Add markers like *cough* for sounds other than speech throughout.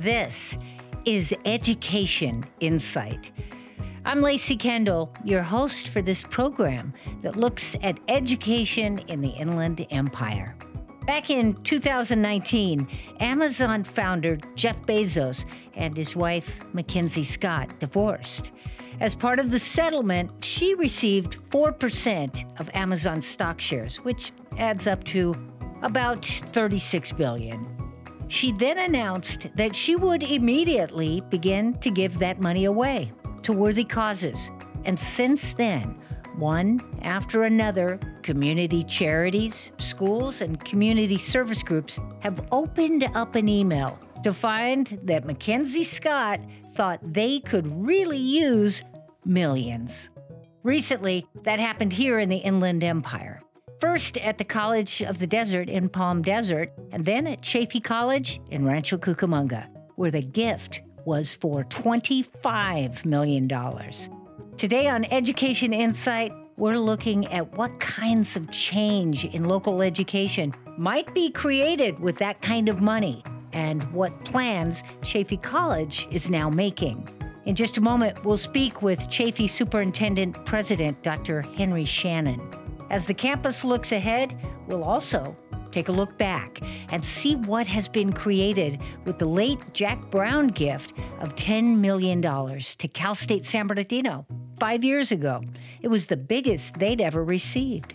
This is Education Insight. I'm Lacey Kendall, your host for this program that looks at education in the Inland Empire. Back in 2019, Amazon founder Jeff Bezos and his wife, MacKenzie Scott, divorced. As part of the settlement, she received 4% of Amazon stock shares, which adds up to about 36 billion. She then announced that she would immediately begin to give that money away to worthy causes. And since then, one after another, community charities, schools, and community service groups have opened up an email to find that MacKenzie Scott thought they could really use millions. Recently, that happened here in the Inland Empire. First at the College of the Desert in Palm Desert, and then at Chaffey College in Rancho Cucamonga, where the gift was for $25 million. Today on Education Insight, we're looking at what kinds of change in local education might be created with that kind of money and what plans Chaffey College is now making. In just a moment, we'll speak with Chaffey Superintendent President Dr. Henry Shannon. As the campus looks ahead, we'll also take a look back and see what has been created with the late Jack Brown gift of $10 million to Cal State San Bernardino five years ago. It was the biggest they'd ever received.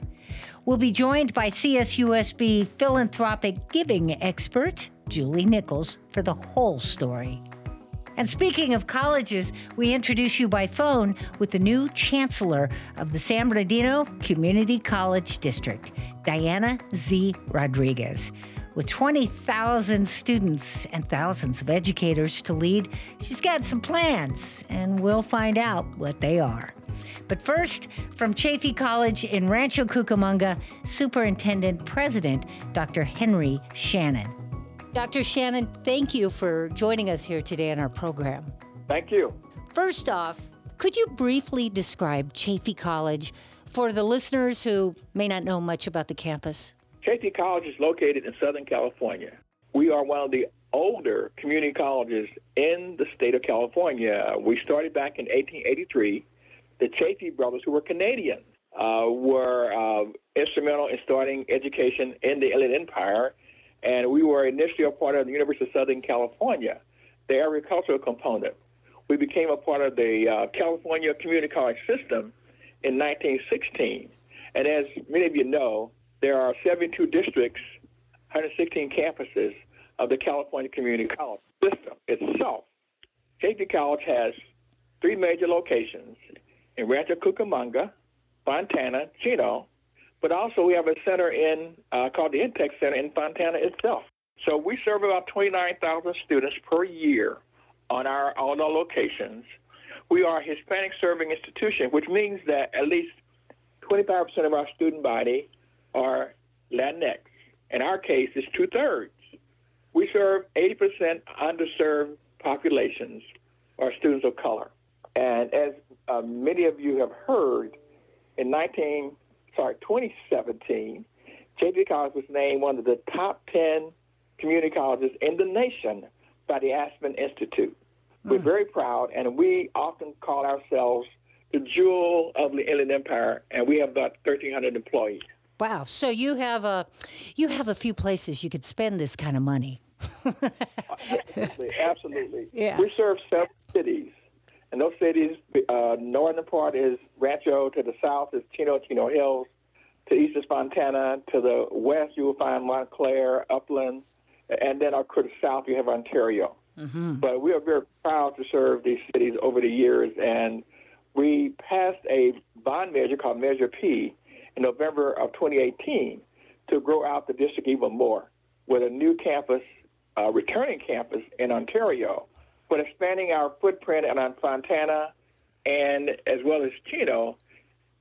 We'll be joined by CSUSB philanthropic giving expert Julie Nichols for the whole story. And speaking of colleges, we introduce you by phone with the new chancellor of the San Bernardino Community College District, Diana Z. Rodriguez. With 20,000 students and thousands of educators to lead, she's got some plans, and we'll find out what they are. But first, from Chaffey College in Rancho Cucamonga, Superintendent President Dr. Henry Shannon. Dr. Shannon, thank you for joining us here today on our program. Thank you. First off, could you briefly describe Chaffey College for the listeners who may not know much about the campus? Chaffey College is located in Southern California. We are one of the older community colleges in the state of California. We started back in 1883. The Chaffey brothers, who were Canadian, uh, were uh, instrumental in starting education in the Inland Empire, and we were initially a part of the University of Southern California, the agricultural component. We became a part of the uh, California Community College system in 1916. And as many of you know, there are 72 districts, 116 campuses of the California Community College system itself. Chaffey College has three major locations in Rancho Cucamonga, Fontana, Chino, but also we have a center in uh, called the InTech Center in Fontana itself. So we serve about 29,000 students per year on our all our locations. We are a Hispanic serving institution, which means that at least 25% of our student body are Latinx. In our case, it's two thirds. We serve 80% underserved populations are students of color. And as uh, many of you have heard, in 19, sorry, 2017, Chaffey College was named one of the top 10 community colleges in the nation by the Aspen Institute. Mm. We're very proud, and we often call ourselves the jewel of the Inland Empire, and we have about 1,300 employees. Wow! So you have a you have a few places you could spend this kind of money. *laughs* absolutely, absolutely. Yeah. We serve several cities, and those cities, uh, northern part is Rancho, to the south is Chino, Chino Hills, to east is Fontana, to the west you will find Montclair, Upland, and then to the south you have Ontario. Mm-hmm. But we are very proud to serve these cities over the years, and we passed a bond measure called Measure P in November of 2018 to grow out the district even more with a new campus, uh, returning campus in Ontario, but expanding our footprint on Fontana and as well as Chino,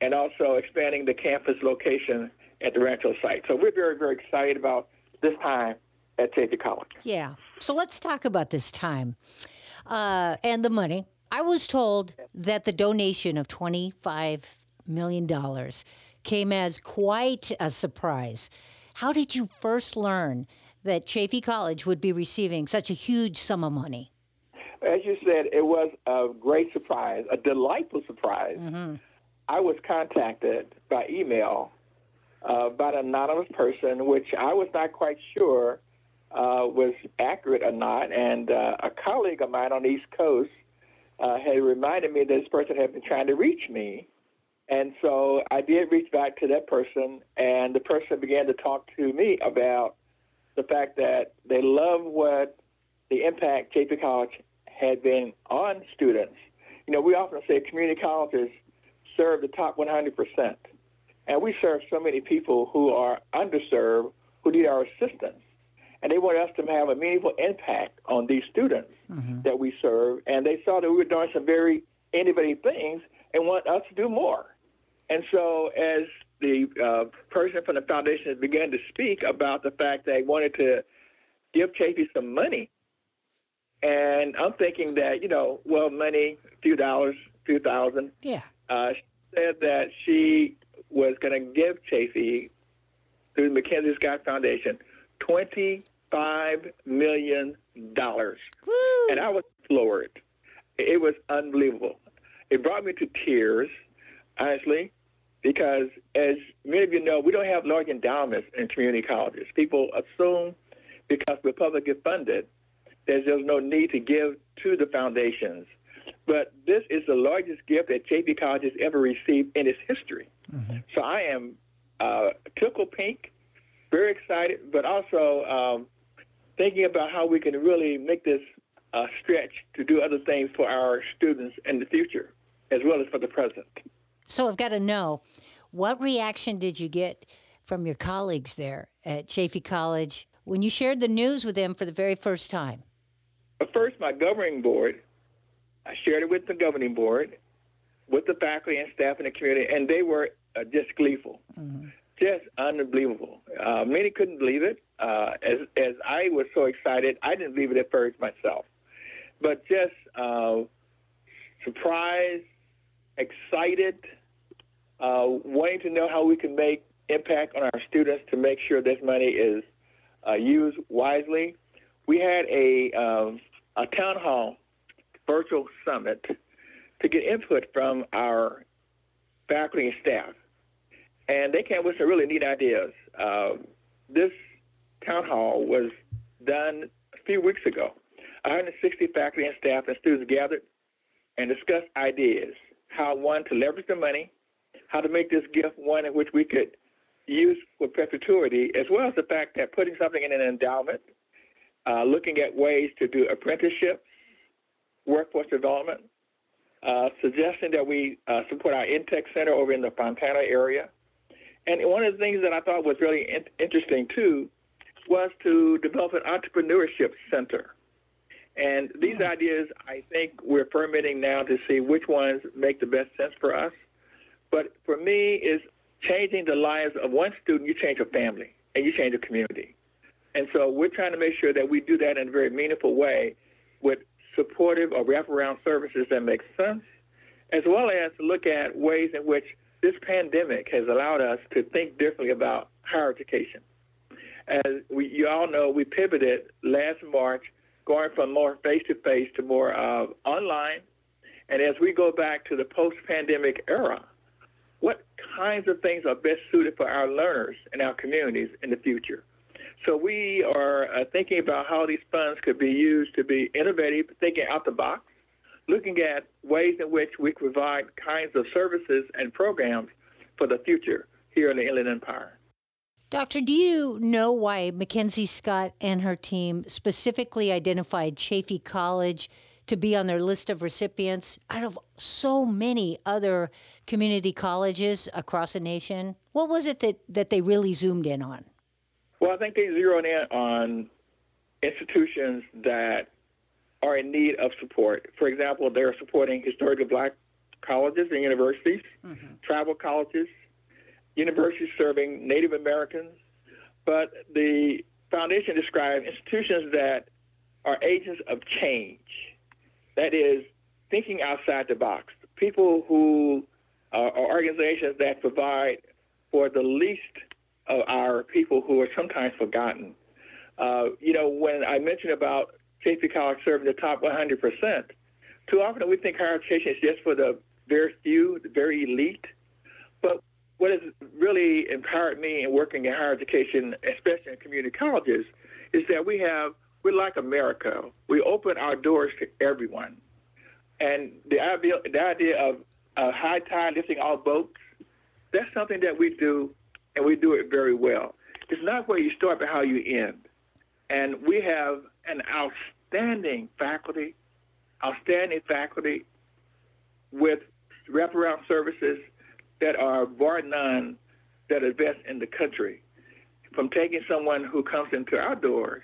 and also expanding the campus location at the Rancho site. So we're very, very excited about this time at Chaffey College. Yeah. So let's talk about this time uh, and the money. I was told that the donation of $25 million came as quite a surprise. How did you first learn that Chaffey College would be receiving such a huge sum of money? As you said, it was a great surprise, a delightful surprise. Mm-hmm. I was contacted by email uh, by an anonymous person, which I was not quite sure uh, was accurate or not. And uh, a colleague of mine on the East Coast uh, had reminded me that this person had been trying to reach me. And so I did reach back to that person, and the person began to talk to me about the fact that they love what the impact Chaffey College had been on students. You know, we often say community colleges serve the top 100%. And we serve so many people who are underserved, who need our assistance. And they want us to have a meaningful impact on these students mm-hmm. that we serve. And they saw that we were doing some very innovative things and want us to do more. And so as the uh, person from the foundation began to speak about the fact that they wanted to give Chaffey some money, and I'm thinking that, you know, well, money, a few dollars, a few thousand. Yeah. Uh, she said that she was going to give Chaffey, through the MacKenzie Scott Foundation, $25 million. Woo! And I was floored. It was unbelievable. It brought me to tears, honestly, because as many of you know, we don't have large endowments in community colleges. People assume because we're publicly funded, there's just no need to give to the foundations. But this is the largest gift that Chaffey College has ever received in its history. Mm-hmm. So I am uh, tickle pink, very excited, but also um, thinking about how we can really make this uh, stretch to do other things for our students in the future, as well as for the present. So I've got to know, what reaction did you get from your colleagues there at Chaffey College when you shared the news with them for the very first time? First, my governing board. I shared it with the governing board, with the faculty and staff in the community, and they were uh, just gleeful, mm-hmm. just unbelievable. Uh, many couldn't believe it. Uh, as as I was so excited, I didn't believe it at first myself, but just uh, surprised, excited, uh, wanting to know how we can make impact on our students to make sure this money is uh, used wisely. We had a um, a town hall virtual summit to get input from our faculty and staff. And they came with some really neat ideas. Uh, this town hall was done a few weeks ago. 160 faculty and staff and students gathered and discussed ideas how one to leverage the money, how to make this gift one in which we could use for perpetuity, as well as the fact that putting something in an endowment, uh, looking at ways to do apprenticeship, workforce development, uh, suggesting that we uh, support our Intech Center over in the Fontana area. And one of the things that I thought was really in- interesting too was to develop an entrepreneurship center. And these yeah. ideas, I think we're fermenting now to see which ones make the best sense for us. But for me, is changing the lives of one student, you change a family and you change a community. And so we're trying to make sure that we do that in a very meaningful way with supportive or wraparound services that make sense, as well as look at ways in which this pandemic has allowed us to think differently about higher education. As we, you all know, we pivoted last March, going from more face-to-face to more uh, online. And as we go back to the post-pandemic era, what kinds of things are best suited for our learners and our communities in the future? So we are uh, thinking about how these funds could be used to be innovative, thinking out the box, looking at ways in which we provide kinds of services and programs for the future here in the Inland Empire. Doctor, do you know why MacKenzie Scott and her team specifically identified Chaffey College to be on their list of recipients out of so many other community colleges across the nation? What was it that, that they really zoomed in on? Well, I think they zeroed in on institutions that are in need of support. For example, they're supporting historically black colleges and universities, mm-hmm. tribal colleges, universities serving Native Americans. But the foundation describes institutions that are agents of change. That is, thinking outside the box. People who uh, are organizations that provide for the least of our people who are sometimes forgotten. Uh, you know, when I mentioned about Chaffey College serving the top 100%, too often we think higher education is just for the very few, the very elite. But what has really empowered me in working in higher education, especially in community colleges, is that we have, we're like America. We open our doors to everyone. And the idea, the idea of a high tide lifting all boats, that's something that we do, and we do it very well. It's not where you start, but how you end. And we have an outstanding faculty, outstanding faculty with wraparound services that are bar none that are best in the country. From taking someone who comes into our doors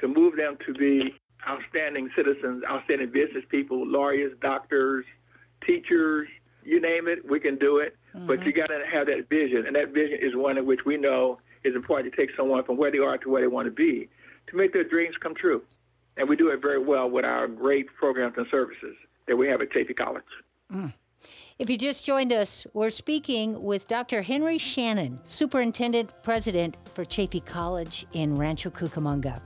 to move them to be outstanding citizens, outstanding business people, lawyers, doctors, teachers, you name it, we can do it. Mm-hmm. But you got to have that vision, and that vision is one in which we know is important to take someone from where they are to where they want to be to make their dreams come true. And we do it very well with our great programs and services that we have at Chaffey College. Mm. If you just joined us, we're speaking with Dr. Henry Shannon, Superintendent President for Chaffey College in Rancho Cucamonga,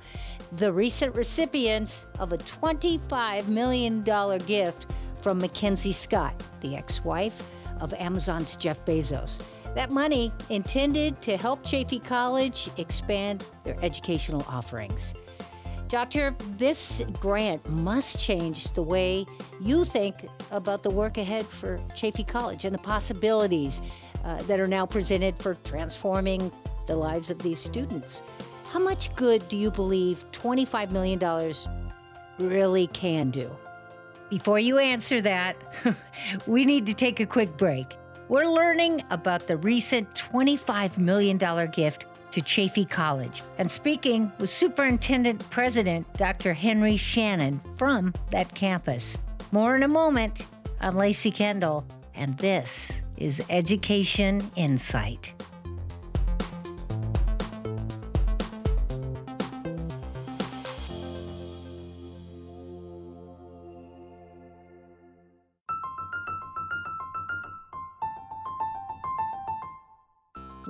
the recent recipients of a $25 million gift from MacKenzie Scott, the ex wife of Amazon's Jeff Bezos. That money intended to help Chaffey College expand their educational offerings. Doctor, this grant must change the way you think about the work ahead for Chaffey College and the possibilities uh, that are now presented for transforming the lives of these students. How much good do you believe $25 million really can do? Before you answer that, *laughs* we need to take a quick break. We're learning about the recent $25 million gift to Chaffey College and speaking with Superintendent President Dr. Henry Shannon from that campus. More in a moment. I'm Lacey Kendall, and this is Education Insight.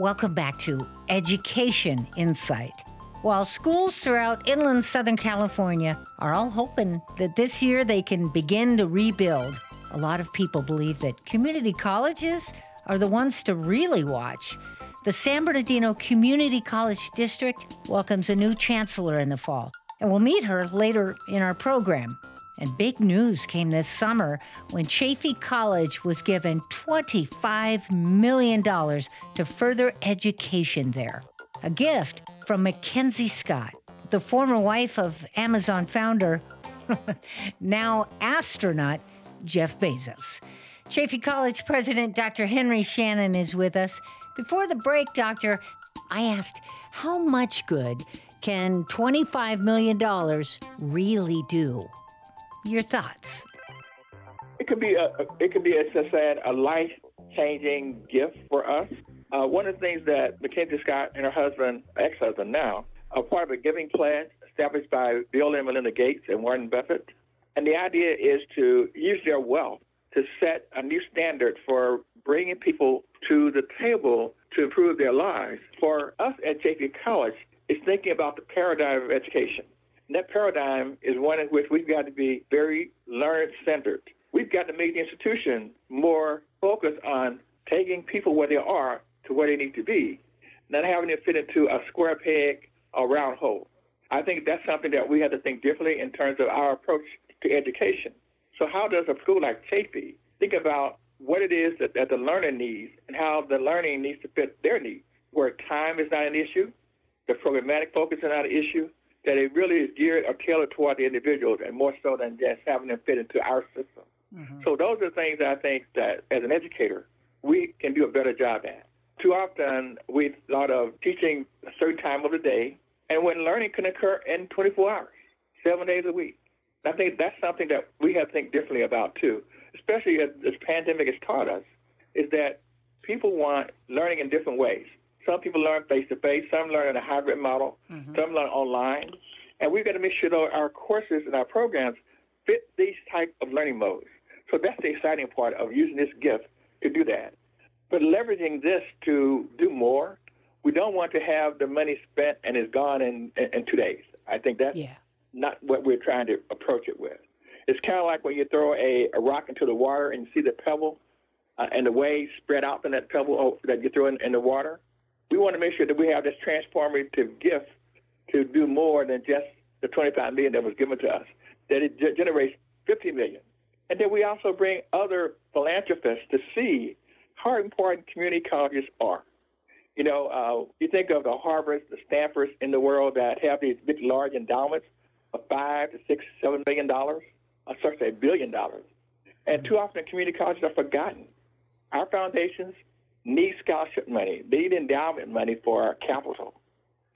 Welcome back to Education Insight. While schools throughout inland Southern California are all hoping that this year they can begin to rebuild, a lot of people believe that community colleges are the ones to really watch. The San Bernardino Community College District welcomes a new chancellor in the fall, and we'll meet her later in our program. And big news came this summer when Chaffey College was given $25 million to further education there. A gift from MacKenzie Scott, the former wife of Amazon founder, *laughs* now astronaut, Jeff Bezos. Chaffey College President Dr. Henry Shannon is with us. Before the break, Doctor, I asked, how much good can $25 million really do? Your thoughts? It could be a it could be as I said a life changing gift for us. Uh, one of the things that MacKenzie Scott and her husband, ex-husband now, are part of a giving pledge established by Bill and Melinda Gates and Warren Buffett. And the idea is to use their wealth to set a new standard for bringing people to the table to improve their lives. For us at Chaffey College, it's thinking about the paradigm of education. And that paradigm is one in which we've got to be very learner centered. We've got to make the institution more focused on taking people where they are to where they need to be, not having it fit into a square peg or round hole. I think that's something that we have to think differently in terms of our approach to education. So how does a school like Chaffey think about what it is that, that the learner needs and how the learning needs to fit their needs, where time is not an issue, the programmatic focus is not an issue, that it really is geared or tailored toward the individuals and more so than just having them fit into our system. Mm-hmm. So those are things I think that as an educator, we can do a better job at. Too often we thought of teaching a certain time of the day and when learning can occur in 24 hours, seven days a week. I think that's something that we have to think differently about too, especially as this pandemic has taught us, is that people want learning in different ways. Some people learn face to face, some learn in a hybrid model, mm-hmm. some learn online. And we've got to make sure that our courses and our programs fit these type of learning modes. So that's the exciting part of using this gift to do that. But leveraging this to do more, we don't want to have the money spent and it's gone in, in, in two days. I think that's yeah. not what we're trying to approach it with. It's kind of like when you throw a, a rock into the water and you see the pebble uh, and the waves spread out from that pebble that you throw in, in the water. We want to make sure that we have this transformative gift to do more than just the 25 million that was given to us. That it generates 50 million, and then we also bring other philanthropists to see how important community colleges are. You know, uh, you think of the Harvards, the Stanfords in the world that have these big, large endowments of five to six, seven million dollars, or sorry, say a billion dollars. And too often community colleges are forgotten. Our foundations need scholarship money, they need endowment money for our capital,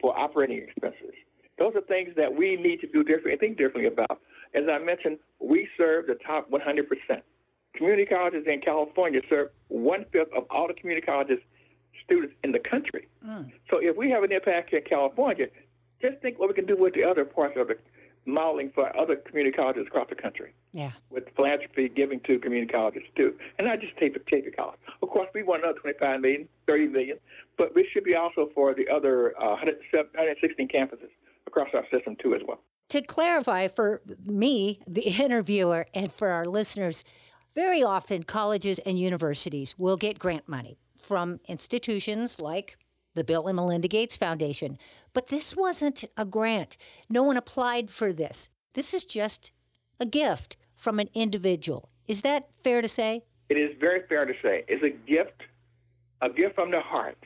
for operating expenses. Those are things that we need to do differently and think differently about. As I mentioned, we serve the top 100%. Community colleges in California serve one fifth of all the community colleges students in the country. Mm. So if we have an impact here in California, just think what we can do with the other parts of the modeling for other community colleges across the country. Yeah. With philanthropy giving to community colleges too. And not just Chaffey, Chaffey College. Of course, we want another 25 million, 30 million, but it should be also for the other uh, 116 campuses across our system too as well. To clarify for me, the *laughs* interviewer, and for our listeners, very often colleges and universities will get grant money from institutions like the Bill and Melinda Gates Foundation. But this wasn't a grant. No one applied for this. This is just a gift from an individual. Is that fair to say? It is very fair to say. It's a gift, a gift from the heart,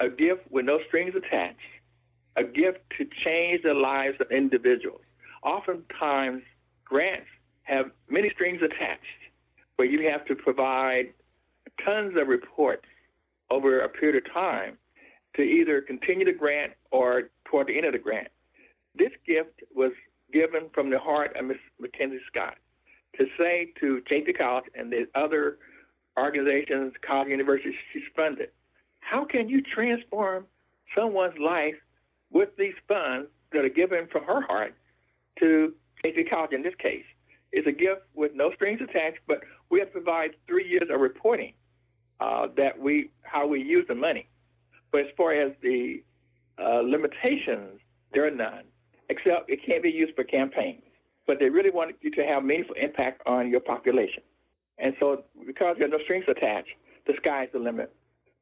a gift with no strings attached, a gift to change the lives of individuals. Oftentimes, grants have many strings attached where you have to provide tons of reports over a period of time to either continue the grant or toward the end of the grant. This gift was given from the heart of Ms. MacKenzie Scott to say to Chaffey College and the other organizations, college, universities she's funded, how can you transform someone's life with these funds that are given from her heart to Chaffey College in this case? It's a gift with no strings attached, but we have to provide three years of reporting uh, that we how we use the money. But as far as the uh, limitations, there are none, except it can't be used for campaigns. But they really want you to have meaningful impact on your population. And so because there are no strings attached, the sky's the limit.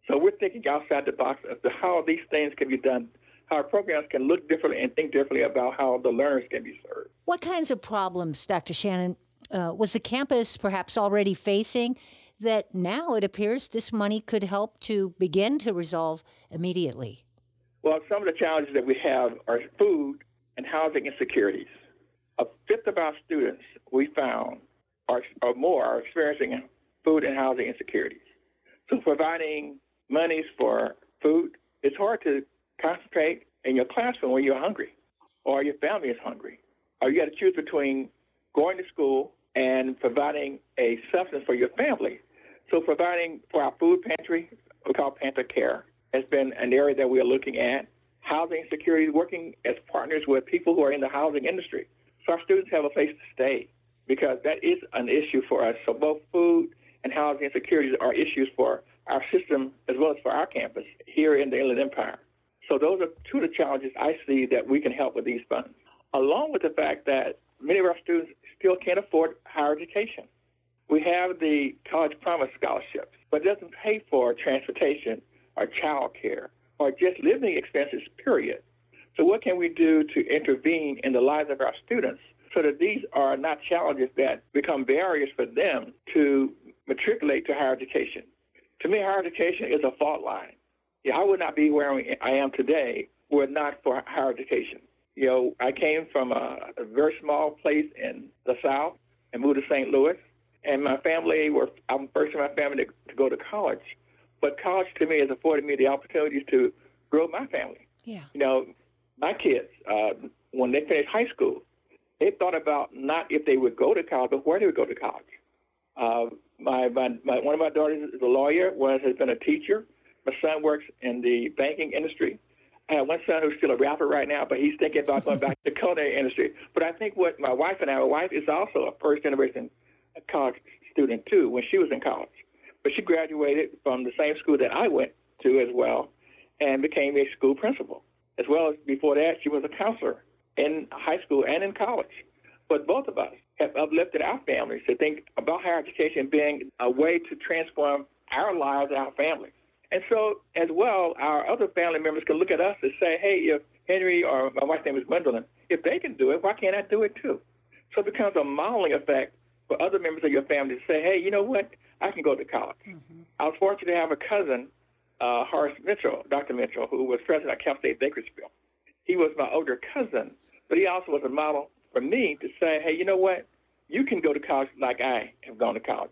So we're thinking outside the box as to how these things can be done, how programs can look differently and think differently about how the learners can be served. What kinds of problems, Dr. Shannon, uh, was the campus perhaps already facing that now it appears this money could help to begin to resolve immediately? Well, some of the challenges that we have are food and housing insecurities. A fifth of our students we found are, or more are experiencing food and housing insecurities. So providing monies for food, it's hard to concentrate in your classroom when you're hungry or your family is hungry. Or you got to choose between going to school and providing a substance for your family. So providing for our food pantry, we call Panther Care, has been an area that we are looking at. Housing security, working as partners with people who are in the housing industry. So our students have a place to stay because that is an issue for us. So both food and housing insecurities are issues for our system as well as for our campus here in the Inland Empire. So those are two of the challenges I see that we can help with these funds, along with the fact that many of our students still can't afford higher education. We have the College Promise Scholarship, but it doesn't pay for transportation or child care or just living expenses, period. So what can we do to intervene in the lives of our students so that these are not challenges that become barriers for them to matriculate to higher education? To me, higher education is a fault line. I would not be where I am today were it not for higher education. You know, I came from a, a very small place in the South and moved to St. Louis and my family were I'm first in my family to, to go to college, but college to me has afforded me the opportunities to grow my family. Yeah. You know, my kids uh, when they finished high school, they thought about not if they would go to college, but where they would go to college. Uh, my, my, my one of my daughters is a lawyer. One has been a teacher. My son works in the banking industry. I have one son who's still a rapper right now, but he's thinking about going back to *laughs* the culinary industry. But I think what my wife and I, my wife is also a first generation a college student too when she was in college. But she graduated from the same school that I went to as well. and became a school principal. As well as before that, she was a counselor in high school and in college. But both of us have uplifted our families to think about higher education being a way to transform our lives and our families. And so, as well, our other family members can look at us and say, hey, if Henry or my wife's name is Gwendolyn, if they can do it, why can't I do it too? So it becomes a modeling effect for other members of your family to say, hey, you know what? I can go to college. Mm-hmm. I was fortunate to have a cousin, uh, Horace Mitchell, Dr. Mitchell, who was president of Cal State Bakersfield. He was my older cousin, but he also was a model for me to say, hey, you know what? You can go to college like I have gone to college.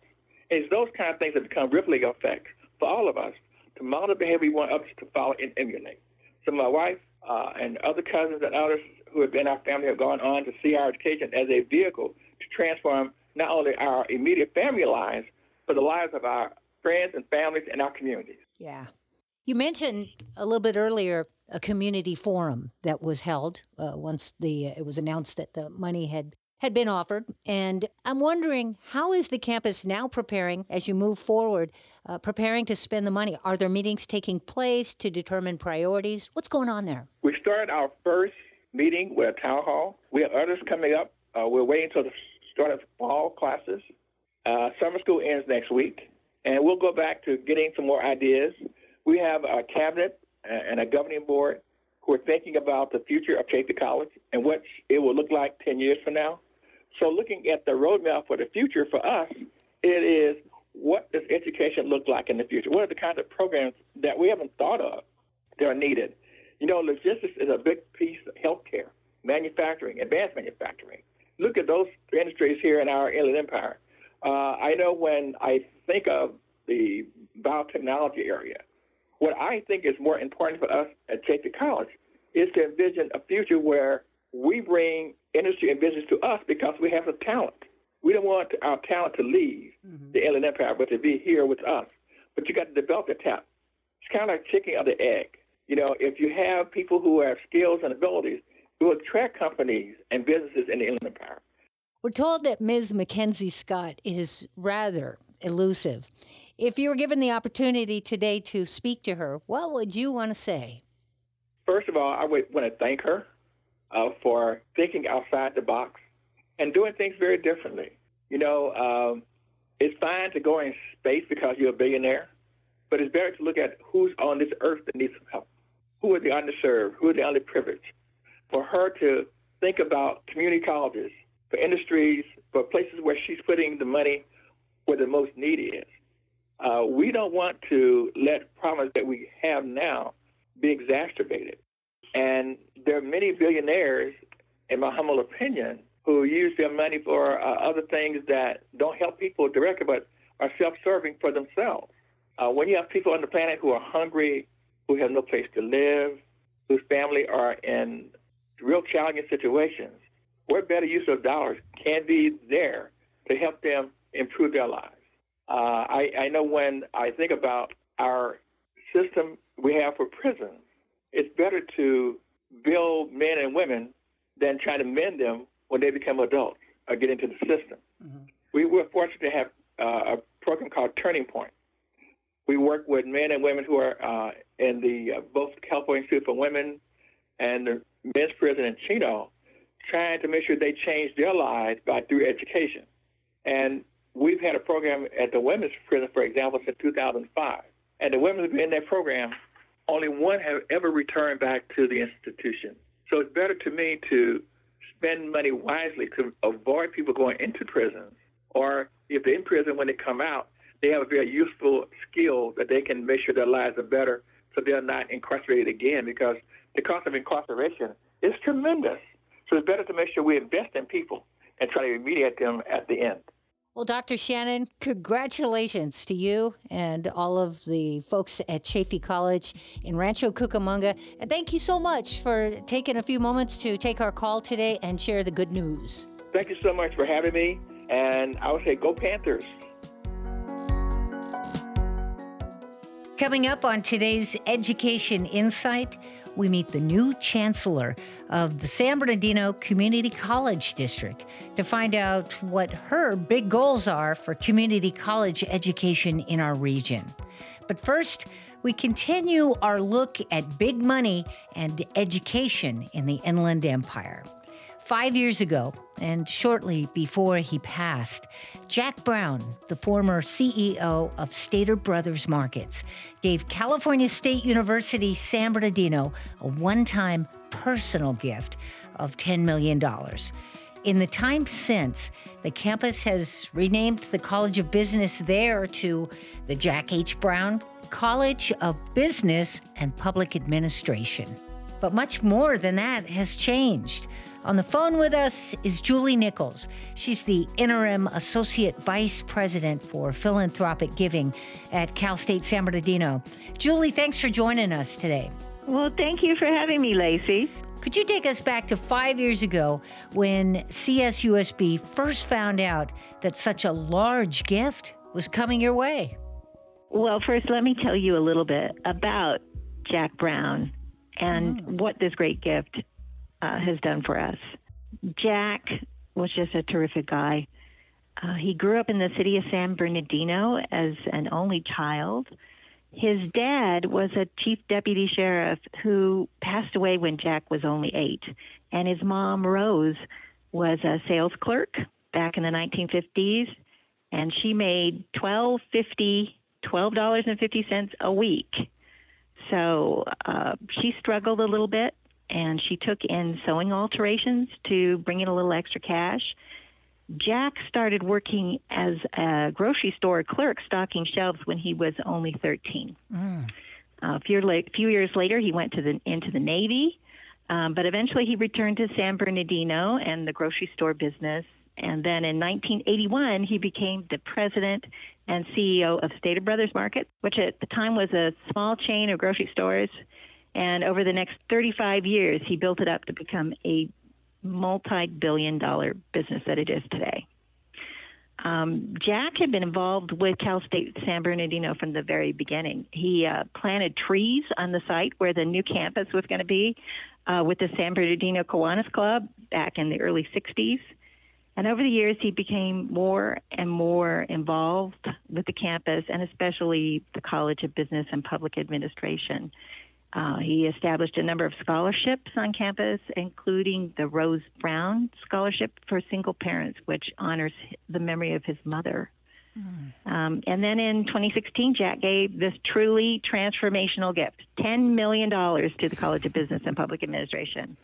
And it's those kind of things that become rippling effects for all of us to model the behavior we want others to follow and emulate. So my wife uh, and other cousins and others who have been in our family have gone on to see our education as a vehicle to transform not only our immediate family lives, but the lives of our friends and families and our communities. Yeah. You mentioned a little bit earlier a community forum that was held uh, once the uh, it was announced that the money had had been offered. And I'm wondering, how is the campus now preparing as you move forward, uh, preparing to spend the money? Are there meetings taking place to determine priorities? What's going on there? We started our first meeting with a town hall. We have others coming up. Uh, we're waiting until the start of fall classes. Uh, summer school ends next week, and we'll go back to getting some more ideas. We have a cabinet and a governing board who are thinking about the future of Chaffey College and what it will look like 10 years from now. So looking at the roadmap for the future for us, it is what does education look like in the future? What are the kinds of programs that we haven't thought of that are needed? You know, logistics is a big piece of healthcare, manufacturing, advanced manufacturing. Look at those industries here in our Inland Empire. Uh, I know when I think of the biotechnology area, what I think is more important for us at Chaffey College is to envision a future where we bring industry and business to us because we have the talent. We don't want our talent to leave mm-hmm. the Inland Empire, but to be here with us. But you got to develop the talent. It's kind of like chicken or the egg. You know, if you have people who have skills and abilities, it will attract companies and businesses in the Inland Empire. We're told that Ms. MacKenzie Scott is rather elusive. If you were given the opportunity today to speak to her, what would you want to say? First of all, I would want to thank her uh, for thinking outside the box and doing things very differently. You know, um, it's fine to go in space because you're a billionaire, but it's better to look at who's on this earth that needs some help. Who are the underserved? Who are the underprivileged? For her to think about community colleges, for industries, for places where she's putting the money where the most need is. Uh, we don't want to let problems that we have now be exacerbated. And there are many billionaires, in my humble opinion, who use their money for uh, other things that don't help people directly, but are self-serving for themselves. Uh, when you have people on the planet who are hungry, who have no place to live, whose family are in real challenging situations, what better use of dollars can be there to help them improve their lives? Uh, I, I know when I think about our system we have for prisons, it's better to build men and women than try to mend them when they become adults or get into the system. Mm-hmm. We were fortunate to have uh, a program called Turning Point. We work with men and women who are uh, in the uh, both California Institute for Women and the men's prison in Chino, trying to make sure they change their lives by through education. And we've had a program at the women's prison, for example, since 2005. And the women in that program only one have ever returned back to the institution. So it's better to me to spend money wisely to avoid people going into prison, or if they're in prison when they come out, they have a very useful skill that they can make sure their lives are better so they're not incarcerated again because the cost of incarceration is tremendous. So it's better to make sure we invest in people and try to remediate them at the end. Well, Dr. Shannon, congratulations to you and all of the folks at Chaffey College in Rancho Cucamonga. And thank you so much for taking a few moments to take our call today and share the good news. Thank you so much for having me. And I would say, go Panthers. Coming up on today's Education Insight, we meet the new chancellor of the San Bernardino Community College District to find out what her big goals are for community college education in our region. But first, we continue our look at big money and education in the Inland Empire. Five years ago, and shortly before he passed, Jack Brown, the former CEO of Stater Brothers Markets, gave California State University San Bernardino a one time personal gift of $10 million. In the time since, the campus has renamed the College of Business there to the Jack H. Brown College of Business and Public Administration. But much more than that has changed. On the phone with us is Julie Nichols. She's the interim associate vice president for philanthropic giving at Cal State San Bernardino. Julie, thanks for joining us today. Well, thank you for having me, Lacey. Could you take us back to five years ago when CSUSB first found out that such a large gift was coming your way? Well, first, let me tell you a little bit about Jack Brown and mm. what this great gift uh, has done for us. Jack was just a terrific guy. Uh, he grew up in the city of San Bernardino as an only child. His dad was a chief deputy sheriff who passed away when Jack was only eight, and his mom Rose was a sales clerk back in the 1950s, and she made twelve fifty twelve dollars and fifty cents a week. So uh, she struggled a little bit, and she took in sewing alterations to bring in a little extra cash. Jack started working as a grocery store clerk stocking shelves when he was only 13. Mm. Uh, a few, few, years later, he went to the, into the Navy, um, but eventually he returned to San Bernardino and the grocery store business. And then in 1981, he became the president and CEO of Stater Brothers Market, which at the time was a small chain of grocery stores and over the next 35 years, he built it up to become a multi billion dollar business that it is today. Um, Jack had been involved with Cal State San Bernardino from the very beginning. He uh, planted trees on the site where the new campus was going to be uh, with the San Bernardino Kiwanis Club back in the early 60s. And over the years, he became more and more involved with the campus and especially the College of Business and Public Administration. Uh, he established a number of scholarships on campus, including the Rose Brown Scholarship for Single Parents, which honors the memory of his mother. Mm. Um, and then in 2016, Jack gave this truly transformational gift $10 million to the College of Business and Public Administration.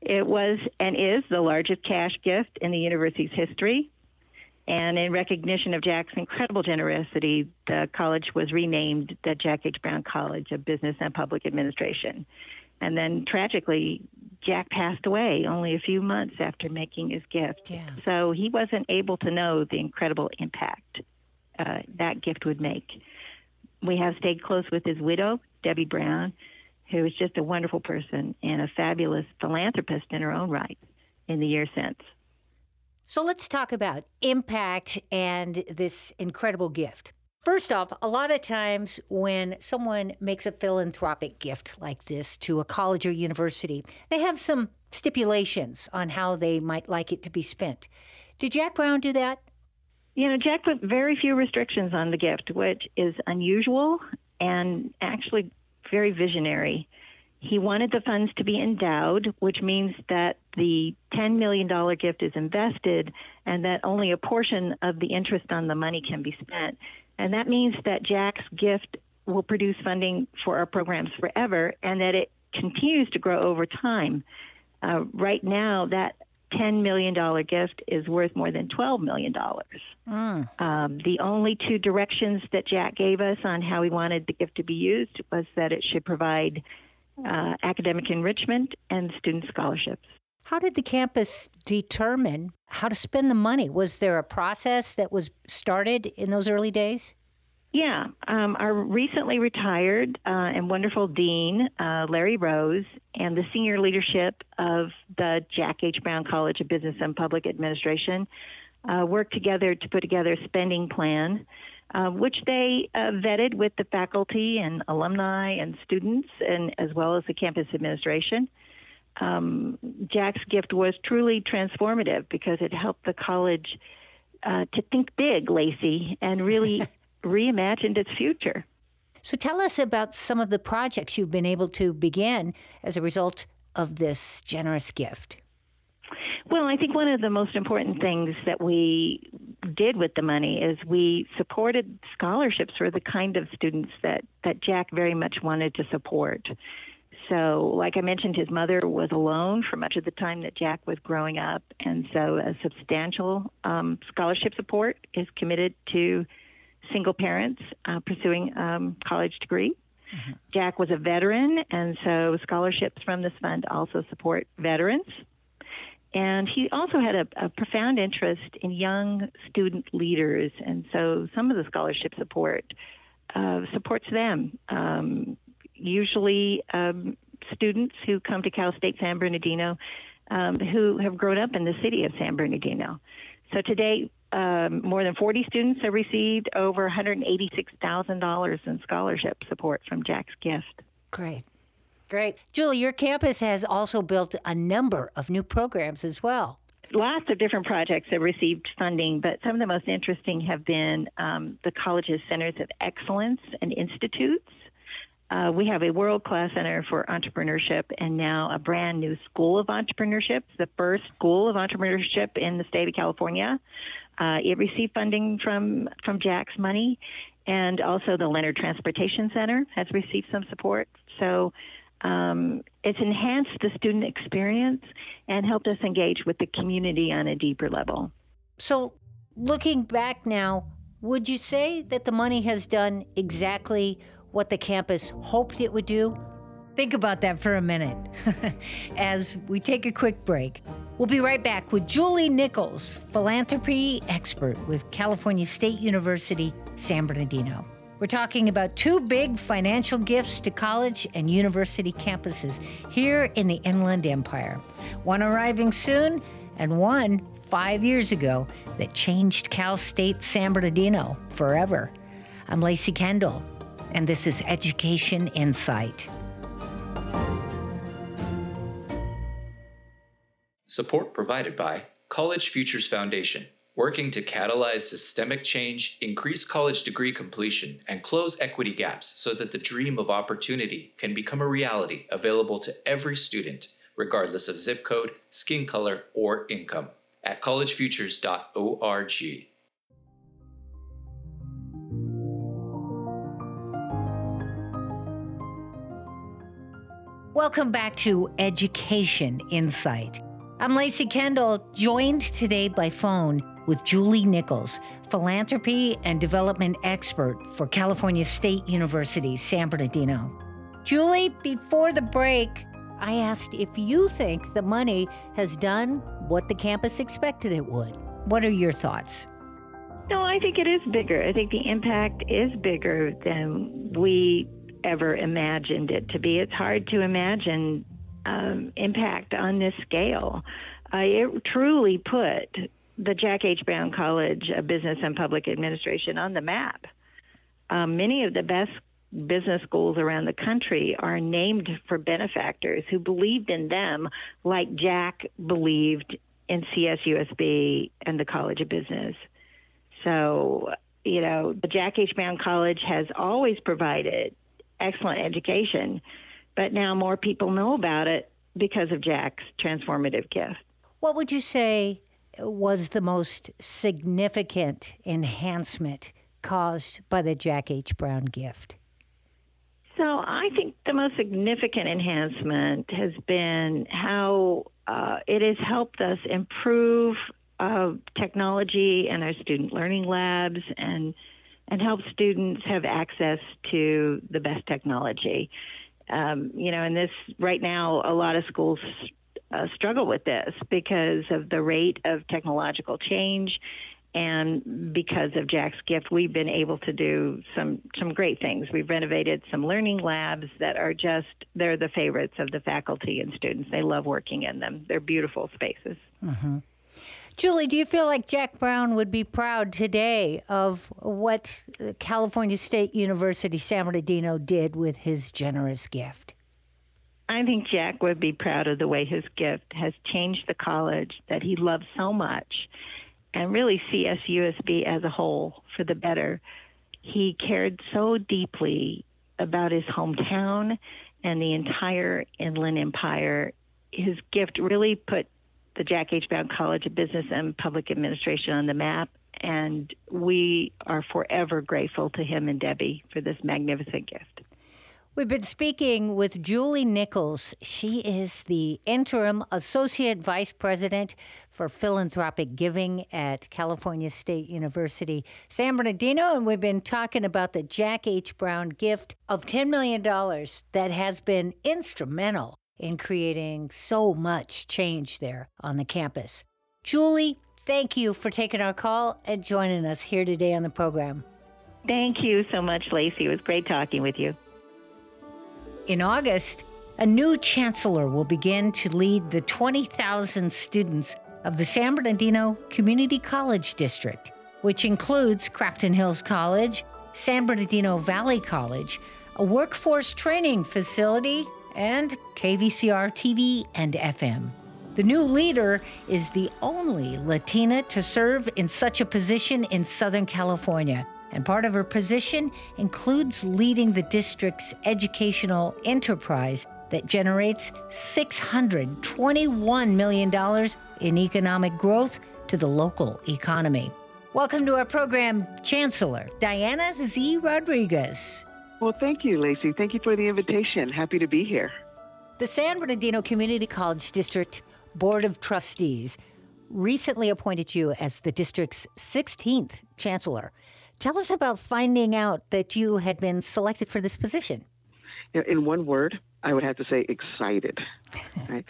It was and is the largest cash gift in the university's history. And in recognition of Jack's incredible generosity, the college was renamed the Jack H. Brown College of Business and Public Administration. And then tragically, Jack passed away only a few months after making his gift. Yeah. So he wasn't able to know the incredible impact uh, that gift would make. We have stayed close with his widow, Debbie Brown, who is just a wonderful person and a fabulous philanthropist in her own right in the years since. So let's talk about impact and this incredible gift. First off, a lot of times when someone makes a philanthropic gift like this to a college or university, they have some stipulations on how they might like it to be spent. Did Jack Brown do that? You know, Jack put very few restrictions on the gift, which is unusual and actually very visionary. He wanted the funds to be endowed, which means that the $10 million gift is invested and that only a portion of the interest on the money can be spent. And that means that Jack's gift will produce funding for our programs forever and that it continues to grow over time. Uh, right now, that $10 million gift is worth more than $12 million. Mm. Um, the only two directions that Jack gave us on how he wanted the gift to be used was that it should provide uh, academic enrichment, and student scholarships. How did the campus determine how to spend the money? Was there a process that was started in those early days? Yeah, um, our recently retired uh, and wonderful dean, uh, Larry Rose, and the senior leadership of the Jack H. Brown College of Business and Public Administration uh, worked together to put together a spending plan uh, which they uh, vetted with the faculty and alumni and students, and as well as the campus administration. Um, Jack's gift was truly transformative because it helped the college uh, to think big, Lacey, and really *laughs* reimagined its future. So tell us about some of the projects you've been able to begin as a result of this generous gift. Well, I think one of the most important things that we did with the money is we supported scholarships for the kind of students that, that Jack very much wanted to support. So, like I mentioned, his mother was alone for much of the time that Jack was growing up, and so a substantial um, scholarship support is committed to single parents uh, pursuing um, college degree. Mm-hmm. Jack was a veteran, and so scholarships from this fund also support veterans. And he also had a, a, profound interest in young student leaders, and so some of the scholarship support uh, supports them. Um, usually, um, students who come to Cal State San Bernardino um, who have grown up in the city of San Bernardino. So today, um, more than 40 students have received over $186,000 in scholarship support from Jack's Gift. Great. Great. Julie, your campus has also built a number of new programs as well. Lots of different projects have received funding, but some of the most interesting have been um, the college's centers of excellence and institutes. Uh, we have a world class center for entrepreneurship and now a brand new school of entrepreneurship, the first school of entrepreneurship in the state of California. Uh, it received funding from, from Jack's money, and also the Leonard Transportation Center has received some support. So um, it's enhanced the student experience and helped us engage with the community on a deeper level. So, looking back now, would you say that the money has done exactly what the campus hoped it would do? Think about that for a minute *laughs* as we take a quick break. We'll be right back with Julie Nichols, philanthropy expert with California State University, San Bernardino. We're talking about two big financial gifts to college and university campuses here in the Inland Empire. One arriving soon, and one five years ago that changed Cal State San Bernardino forever. I'm Lacey Kendall and this is Education Insight. Support provided by College Futures Foundation, working to catalyze systemic change, increase college degree completion, and close equity gaps so that the dream of opportunity can become a reality available to every student, regardless of zip code, skin color, or income. At collegefutures.org. Welcome back to Education Insight. I'm Lacey Kendall, joined today by phone with Julie Nichols, philanthropy and development expert for California State University, San Bernardino. Julie, before the break, I asked if you think the money has done what the campus expected it would. What are your thoughts? No, I think it is bigger. I think the impact is bigger than we ever imagined it to be. It's hard to imagine um, impact on this scale. Uh, it truly put the Jack H. Brown College of Business and Public Administration on the map. Um, many of the best business schools around the country are named for benefactors who believed in them like Jack believed in CSUSB and the College of Business. So, you know, the Jack H. Brown College has always provided excellent education, but now more people know about it because of Jack's transformative gift. What would you say was the most significant enhancement caused by the Jack H. Brown gift? So I think the most significant enhancement has been how uh, it has helped us improve uh, technology and our student learning labs and and help students have access to the best technology. Um, you know, in this right now, a lot of schools uh, struggle with this because of the rate of technological change. And because of Jack's gift, we've been able to do some some great things. We've renovated some learning labs that are just they're the favorites of the faculty and students. They love working in them. They're beautiful spaces. Mm-hmm. Julie, do you feel like Jack Brown would be proud today of what California State University San Bernardino did with his generous gift? I think Jack would be proud of the way his gift has changed the college that he loves so much and really CSUSB as a whole for the better. He cared so deeply about his hometown and the entire Inland Empire. His gift really put the Jack H. Brown College of Business and Public Administration on the map, and we are forever grateful to him and Debbie for this magnificent gift. We've been speaking with Julie Nichols. She is the interim associate vice president for philanthropic giving at California State University, San Bernardino. And we've been talking about the Jack H. Brown gift of $10 million that has been instrumental in creating so much change there on the campus. Julie, thank you for taking our call and joining us here today on the program. Thank you so much, Lacey. It was great talking with you. In August, a new chancellor will begin to lead the 20,000 students of the San Bernardino Community College District, which includes Crafton Hills College, San Bernardino Valley College, a workforce training facility, and KVCR TV and FM. The new leader is the only Latina to serve in such a position in Southern California and part of her position includes leading the district's educational enterprise that generates $621 million in economic growth to the local economy. Welcome to our program, Chancellor Diana Z. Rodriguez. Well, thank you, Lacey. Thank you for the invitation. Happy to be here. The San Bernardino Community College District Board of Trustees recently appointed you as the district's 16th chancellor. Tell us about finding out that you had been selected for this position. In one word, I would have to say excited. *laughs* right?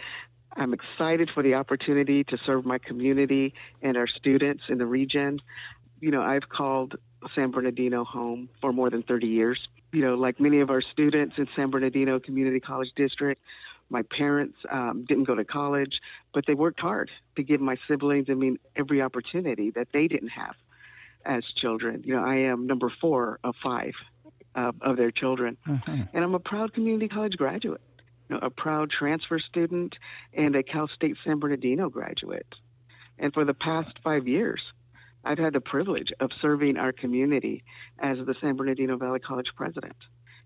I'm excited for the opportunity to serve my community and our students in the region. You know, I've called San Bernardino home for more than 30 years. You know, like many of our students in San Bernardino Community College District, my parents um, didn't go to college, but they worked hard to give my siblings, I mean, every opportunity that they didn't have as children. You know, I am number four of five uh, of their children, mm-hmm. and I'm a proud community college graduate. You know, a proud transfer student and a Cal State San Bernardino graduate. And for the past five years, I've had the privilege of serving our community as the San Bernardino Valley College president.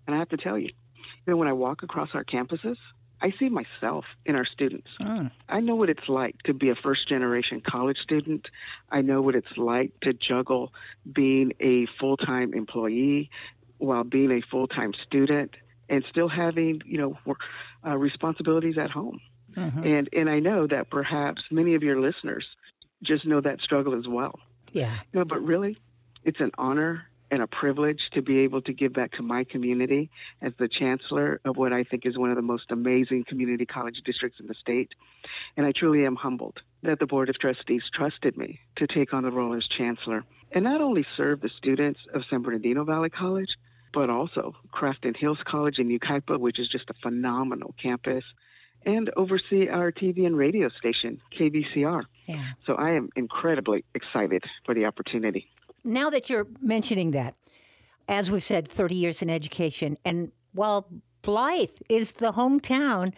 And I have to tell you, you know, when I walk across our campuses, I see myself in our students. Mm. I know what it's like to be a first generation college student. I know what it's like to juggle being a full time employee while being a full time student and still having, you know, uh, responsibilities at home. Mm-hmm. And and I know that perhaps many of your listeners just know that struggle as well. Yeah. No, but really, it's an honor and a privilege to be able to give back to my community as the chancellor of what I think is one of the most amazing community college districts in the state. And I truly am humbled that the Board of Trustees trusted me to take on the role as chancellor and not only serve the students of San Bernardino Valley College, but also Crafton Hills College in Yucaipa, which is just a phenomenal campus, and oversee our TV and radio station, KVCR. Yeah. So I am incredibly excited for the opportunity now that you're mentioning that, as we've said, 30 years in education, and while Blythe is the hometown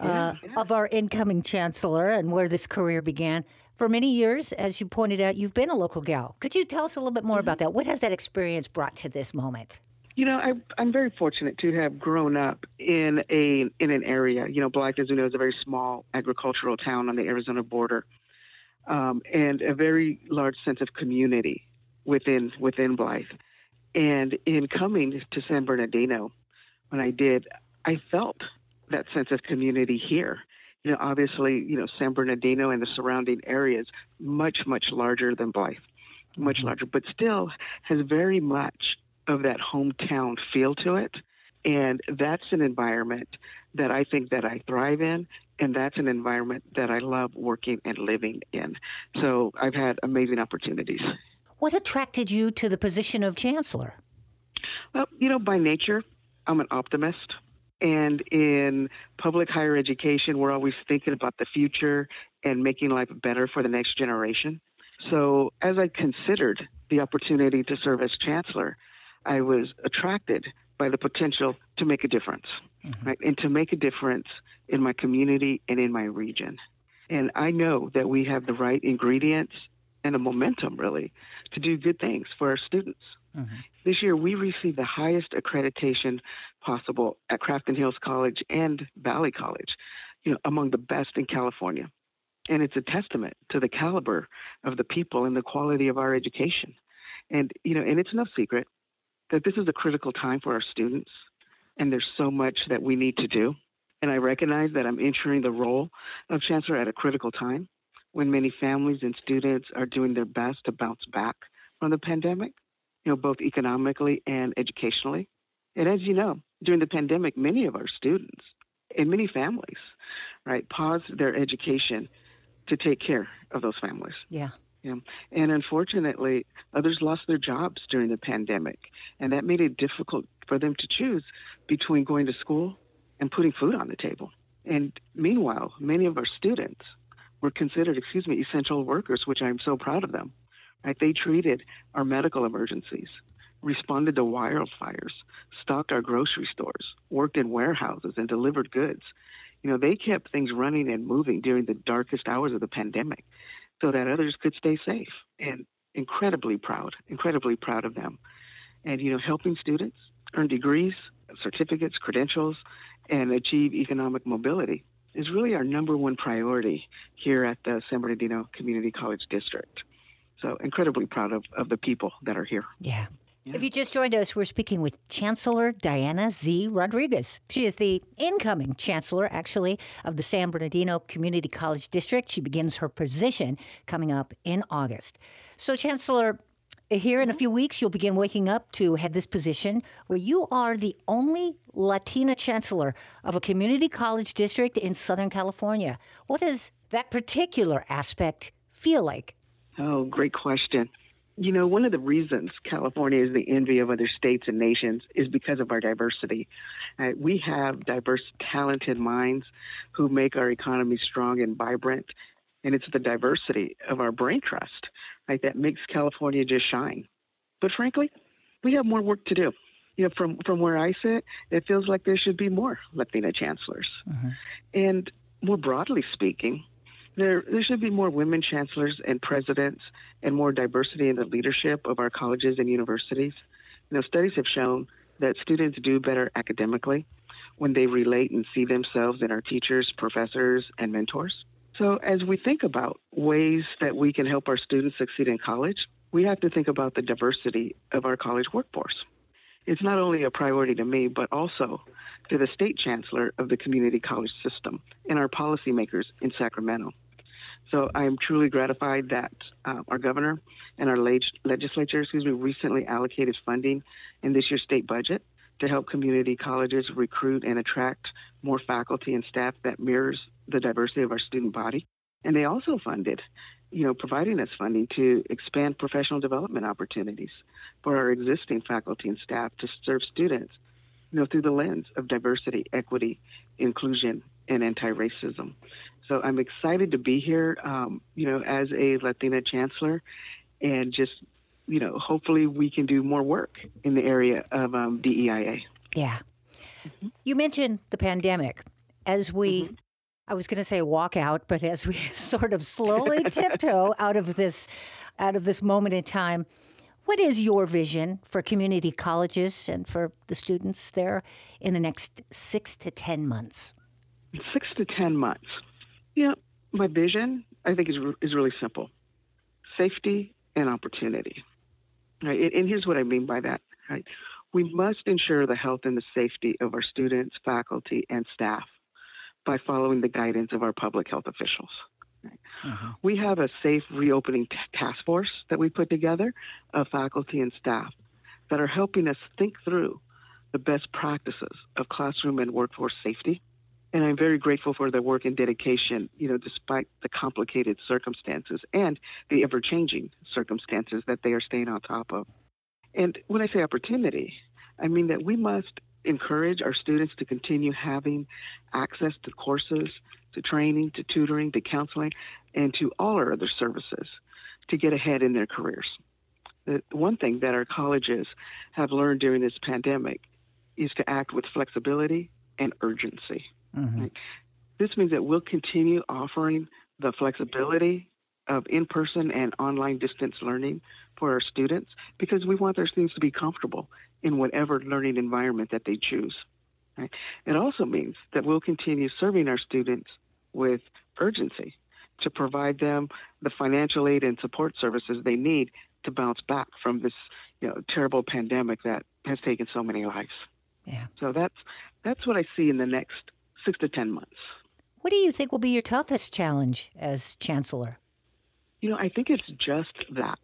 uh, yeah, yeah. of our incoming chancellor and where this career began, for many years, as you pointed out, you've been a local gal. Could you tell us a little bit more mm-hmm. about that? What has that experience brought to this moment? You know, I, I'm very fortunate to have grown up in a in an area. You know, Blythe, as you know, is a very small agricultural town on the Arizona border, um, and a very large sense of community within within Blythe. And in coming to San Bernardino, when I did, I felt that sense of community here. You know, obviously, you know, San Bernardino and the surrounding areas much much larger than Blythe, much mm-hmm. larger, but still has very much of that hometown feel to it. And that's an environment that I think that I thrive in, and that's an environment that I love working and living in. So I've had amazing opportunities. What attracted you to the position of chancellor? Well, you know, by nature, I'm an optimist. And in public higher education, we're always thinking about the future and making life better for the next generation. So, as I considered the opportunity to serve as chancellor, I was attracted by the potential to make a difference, mm-hmm. right? And to make a difference in my community and in my region. And I know that we have the right ingredients and a momentum, really, to do good things for our students Mm-hmm. This year, we received the highest accreditation possible at Crafton Hills College and Valley College, you know, among the best in California. And it's a testament to the caliber of the people and the quality of our education. And, you know, and it's no secret that this is a critical time for our students, and there's so much that we need to do. And I recognize that I'm entering the role of chancellor at a critical time when many families and students are doing their best to bounce back from the pandemic, you know, both economically and educationally. And as you know, during the pandemic, many of our students and many families, right, paused their education to take care of those families. Yeah. Yeah. And unfortunately, others lost their jobs during the pandemic, and that made it difficult for them to choose between going to school and putting food on the table. And meanwhile, many of our students were considered, excuse me, essential workers, which I'm so proud of them. Right? They treated our medical emergencies, responded to wildfires, stocked our grocery stores, worked in warehouses, and delivered goods. You know, they kept things running and moving during the darkest hours of the pandemic so that others could stay safe. And incredibly proud, incredibly proud of them. And, you know, helping students earn degrees, certificates, credentials, and achieve economic mobility is really our number one priority here at the San Bernardino Community College District. So incredibly proud of, of the people that are here. Yeah. yeah. If you just joined us, we're speaking with Chancellor Diana Z. Rodriguez. She is the incoming chancellor, actually, of the San Bernardino Community College District. She begins her position coming up in August. So, Chancellor, here in a few weeks, you'll begin waking up to head this position where you are the only Latina chancellor of a community college district in Southern California. What does that particular aspect feel like? Oh, great question. You know, one of the reasons California is the envy of other states and nations is because of our diversity. Uh, we have diverse, talented minds who make our economy strong and vibrant. And it's the diversity of our brain trust right, that makes California just shine. But frankly, we have more work to do. You know, from, from where I sit, it feels like there should be more Latina chancellors. Mm-hmm. And more broadly speaking, there, there should be more women chancellors and presidents and more diversity in the leadership of our colleges and universities. You know, studies have shown that students do better academically when they relate and see themselves in our teachers, professors, and mentors. So, as we think about ways that we can help our students succeed in college, we have to think about the diversity of our college workforce. It's not only a priority to me, but also to the state chancellor of the community college system and our policymakers in Sacramento. So I am truly gratified that uh, our governor and our leg- legislature, excuse me, recently allocated funding in this year's state budget to help community colleges recruit and attract more faculty and staff that mirrors the diversity of our student body. And they also funded, you know, providing us funding to expand professional development opportunities for our existing faculty and staff to serve students, you know, through the lens of diversity, equity, inclusion, and anti-racism. So I'm excited to be here, um, you know, as a Latina chancellor, and just, you know, hopefully we can do more work in the area of um, DEIA. Yeah. Mm-hmm. You mentioned the pandemic. As we mm-hmm. I was going to say walk out, but as we *laughs* sort of slowly *laughs* tiptoe out of this out of this moment in time, what is your vision for community colleges and for the students there in the next 6 to 10 months? 6 to 10 months. Yeah, my vision I think is is really simple. Safety and opportunity. Right? And here's what I mean by that, right? We must ensure the health and the safety of our students, faculty, and staff by following the guidance of our public health officials. Uh-huh. We have a safe reopening t- task force that we put together of faculty and staff that are helping us think through the best practices of classroom and workforce safety. And I'm very grateful for their work and dedication, you know, despite the complicated circumstances and the ever changing circumstances that they are staying on top of. And when I say opportunity, I mean that we must encourage our students to continue having access to courses, to training, to tutoring, to counseling, and to all our other services to get ahead in their careers. The one thing that our colleges have learned during this pandemic is to act with flexibility and urgency. Mm-hmm. Right? This means that we'll continue offering the flexibility of in person and online distance learning for our students because we want our students to be comfortable in whatever learning environment that they choose. Right? It also means that we'll continue serving our students with urgency to provide them the financial aid and support services they need to bounce back from this you know, terrible pandemic that has taken so many lives. Yeah. So that's that's what I see in the next six to ten months. What do you think will be your toughest challenge as chancellor? You know, I think it's just that.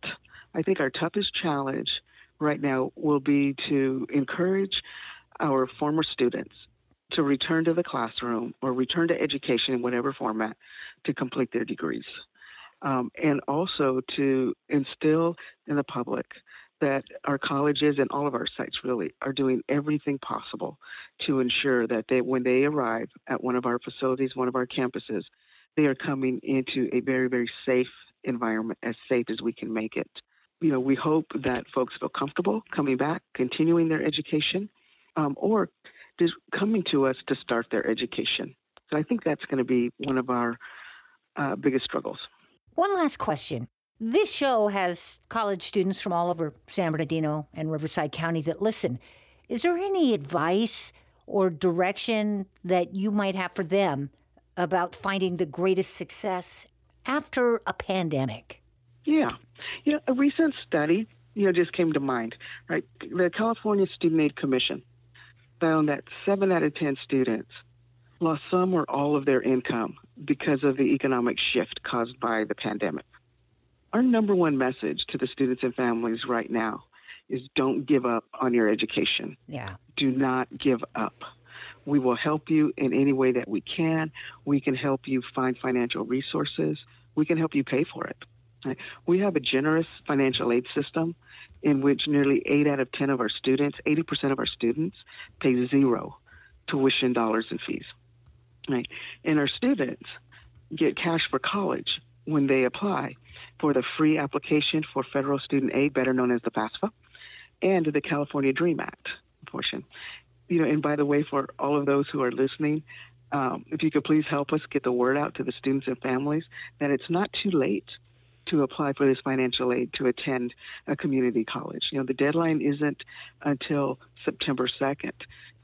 I think our toughest challenge right now will be to encourage our former students to return to the classroom or return to education in whatever format to complete their degrees. Um, and also to instill in the public that our colleges and all of our sites really are doing everything possible to ensure that they, when they arrive at one of our facilities, one of our campuses, they are coming into a very, very safe environment, as safe as we can make it. You know, we hope that folks feel comfortable coming back, continuing their education, um, or just coming to us to start their education. So I think that's going to be one of our uh, biggest struggles. One last question. This show has college students from all over San Bernardino and Riverside County that listen. Is there any advice or direction that you might have for them about finding the greatest success after a pandemic? Yeah. You know, a recent study, you know, just came to mind, right? The California Student Aid Commission found that seven out of 10 students lost some or all of their income because of the economic shift caused by the pandemic our number one message to the students and families right now is don't give up on your education. Yeah. Do not give up. We will help you in any way that we can. We can help you find financial resources. We can help you pay for it. We have a generous financial aid system in which nearly 8 out of 10 of our students, 80% of our students, pay zero tuition dollars and fees. Right? And our students get cash for college when they apply for the free application for federal student aid, better known as the FAFSA, and the California Dream Act portion. You know, and by the way, for all of those who are listening, um, if you could please help us get the word out to the students and families that it's not too late to apply for this financial aid to attend a community college. You know, the deadline isn't until September 2nd.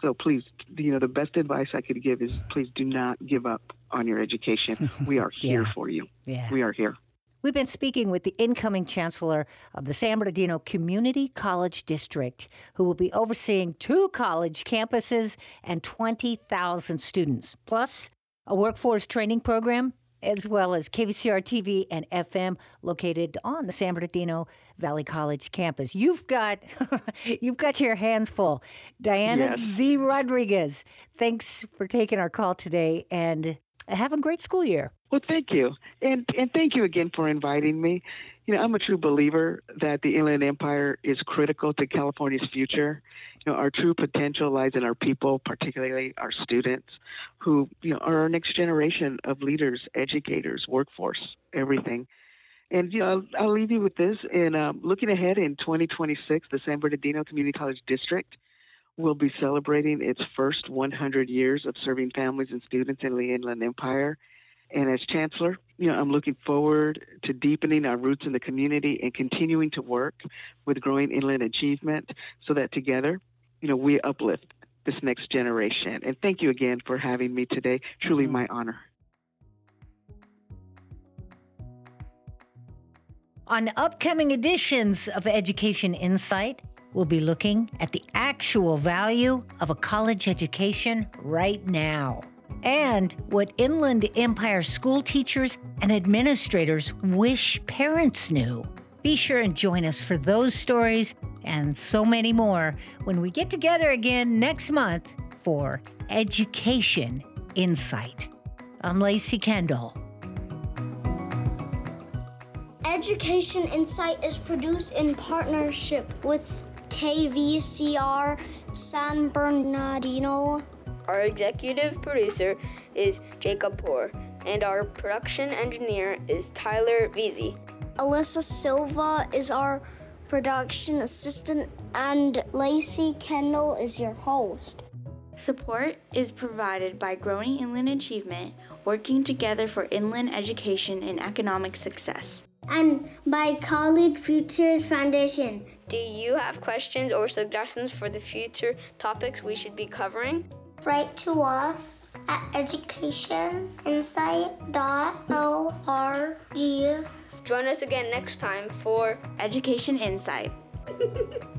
So please, you know, the best advice I could give is please do not give up on your education. We are *laughs* here Yeah. for you. Yeah. We are here. We've been speaking with the incoming chancellor of the San Bernardino Community College District, who will be overseeing two college campuses and 20,000 students, plus a workforce training program, as well as KVCR TV and FM located on the San Bernardino Valley College campus. You've got *laughs* you've got your hands full. Diana Yes. Z. Rodriguez, thanks for taking our call today and have a great school year. Well, thank you, and and thank you again for inviting me. You know, I'm a true believer that the Inland Empire is critical to California's future. You know, our true potential lies in our people, particularly our students, who you know are our next generation of leaders, educators, workforce, everything. And you know, I'll, I'll leave you with this. In um, looking ahead in 2026, the San Bernardino Community College District will be celebrating its first 100 years of serving families and students in the Inland Empire. And as chancellor, you know, I'm looking forward to deepening our roots in the community and continuing to work with growing inland achievement so that together, you know, we uplift this next generation. And thank you again for having me today. Truly Mhm. my honor. On upcoming editions of Education Insight, we'll be looking at the actual value of a college education right now and what Inland Empire school teachers and administrators wish parents knew. Be sure and join us for those stories and so many more when we get together again next month for Education Insight. I'm Lacey Kendall. Education Insight is produced in partnership with KVCR San Bernardino. Our executive producer is Jacob Poor, and our production engineer is Tyler Veazey. Alyssa Silva is our production assistant, and Lacey Kendall is your host. Support is provided by Growing Inland Achievement, working together for inland education and economic success. And by College Futures Foundation. Do you have questions or suggestions for the future topics we should be covering? Write to us at educationinsight.org. Join us again next time for Education Insight. *laughs*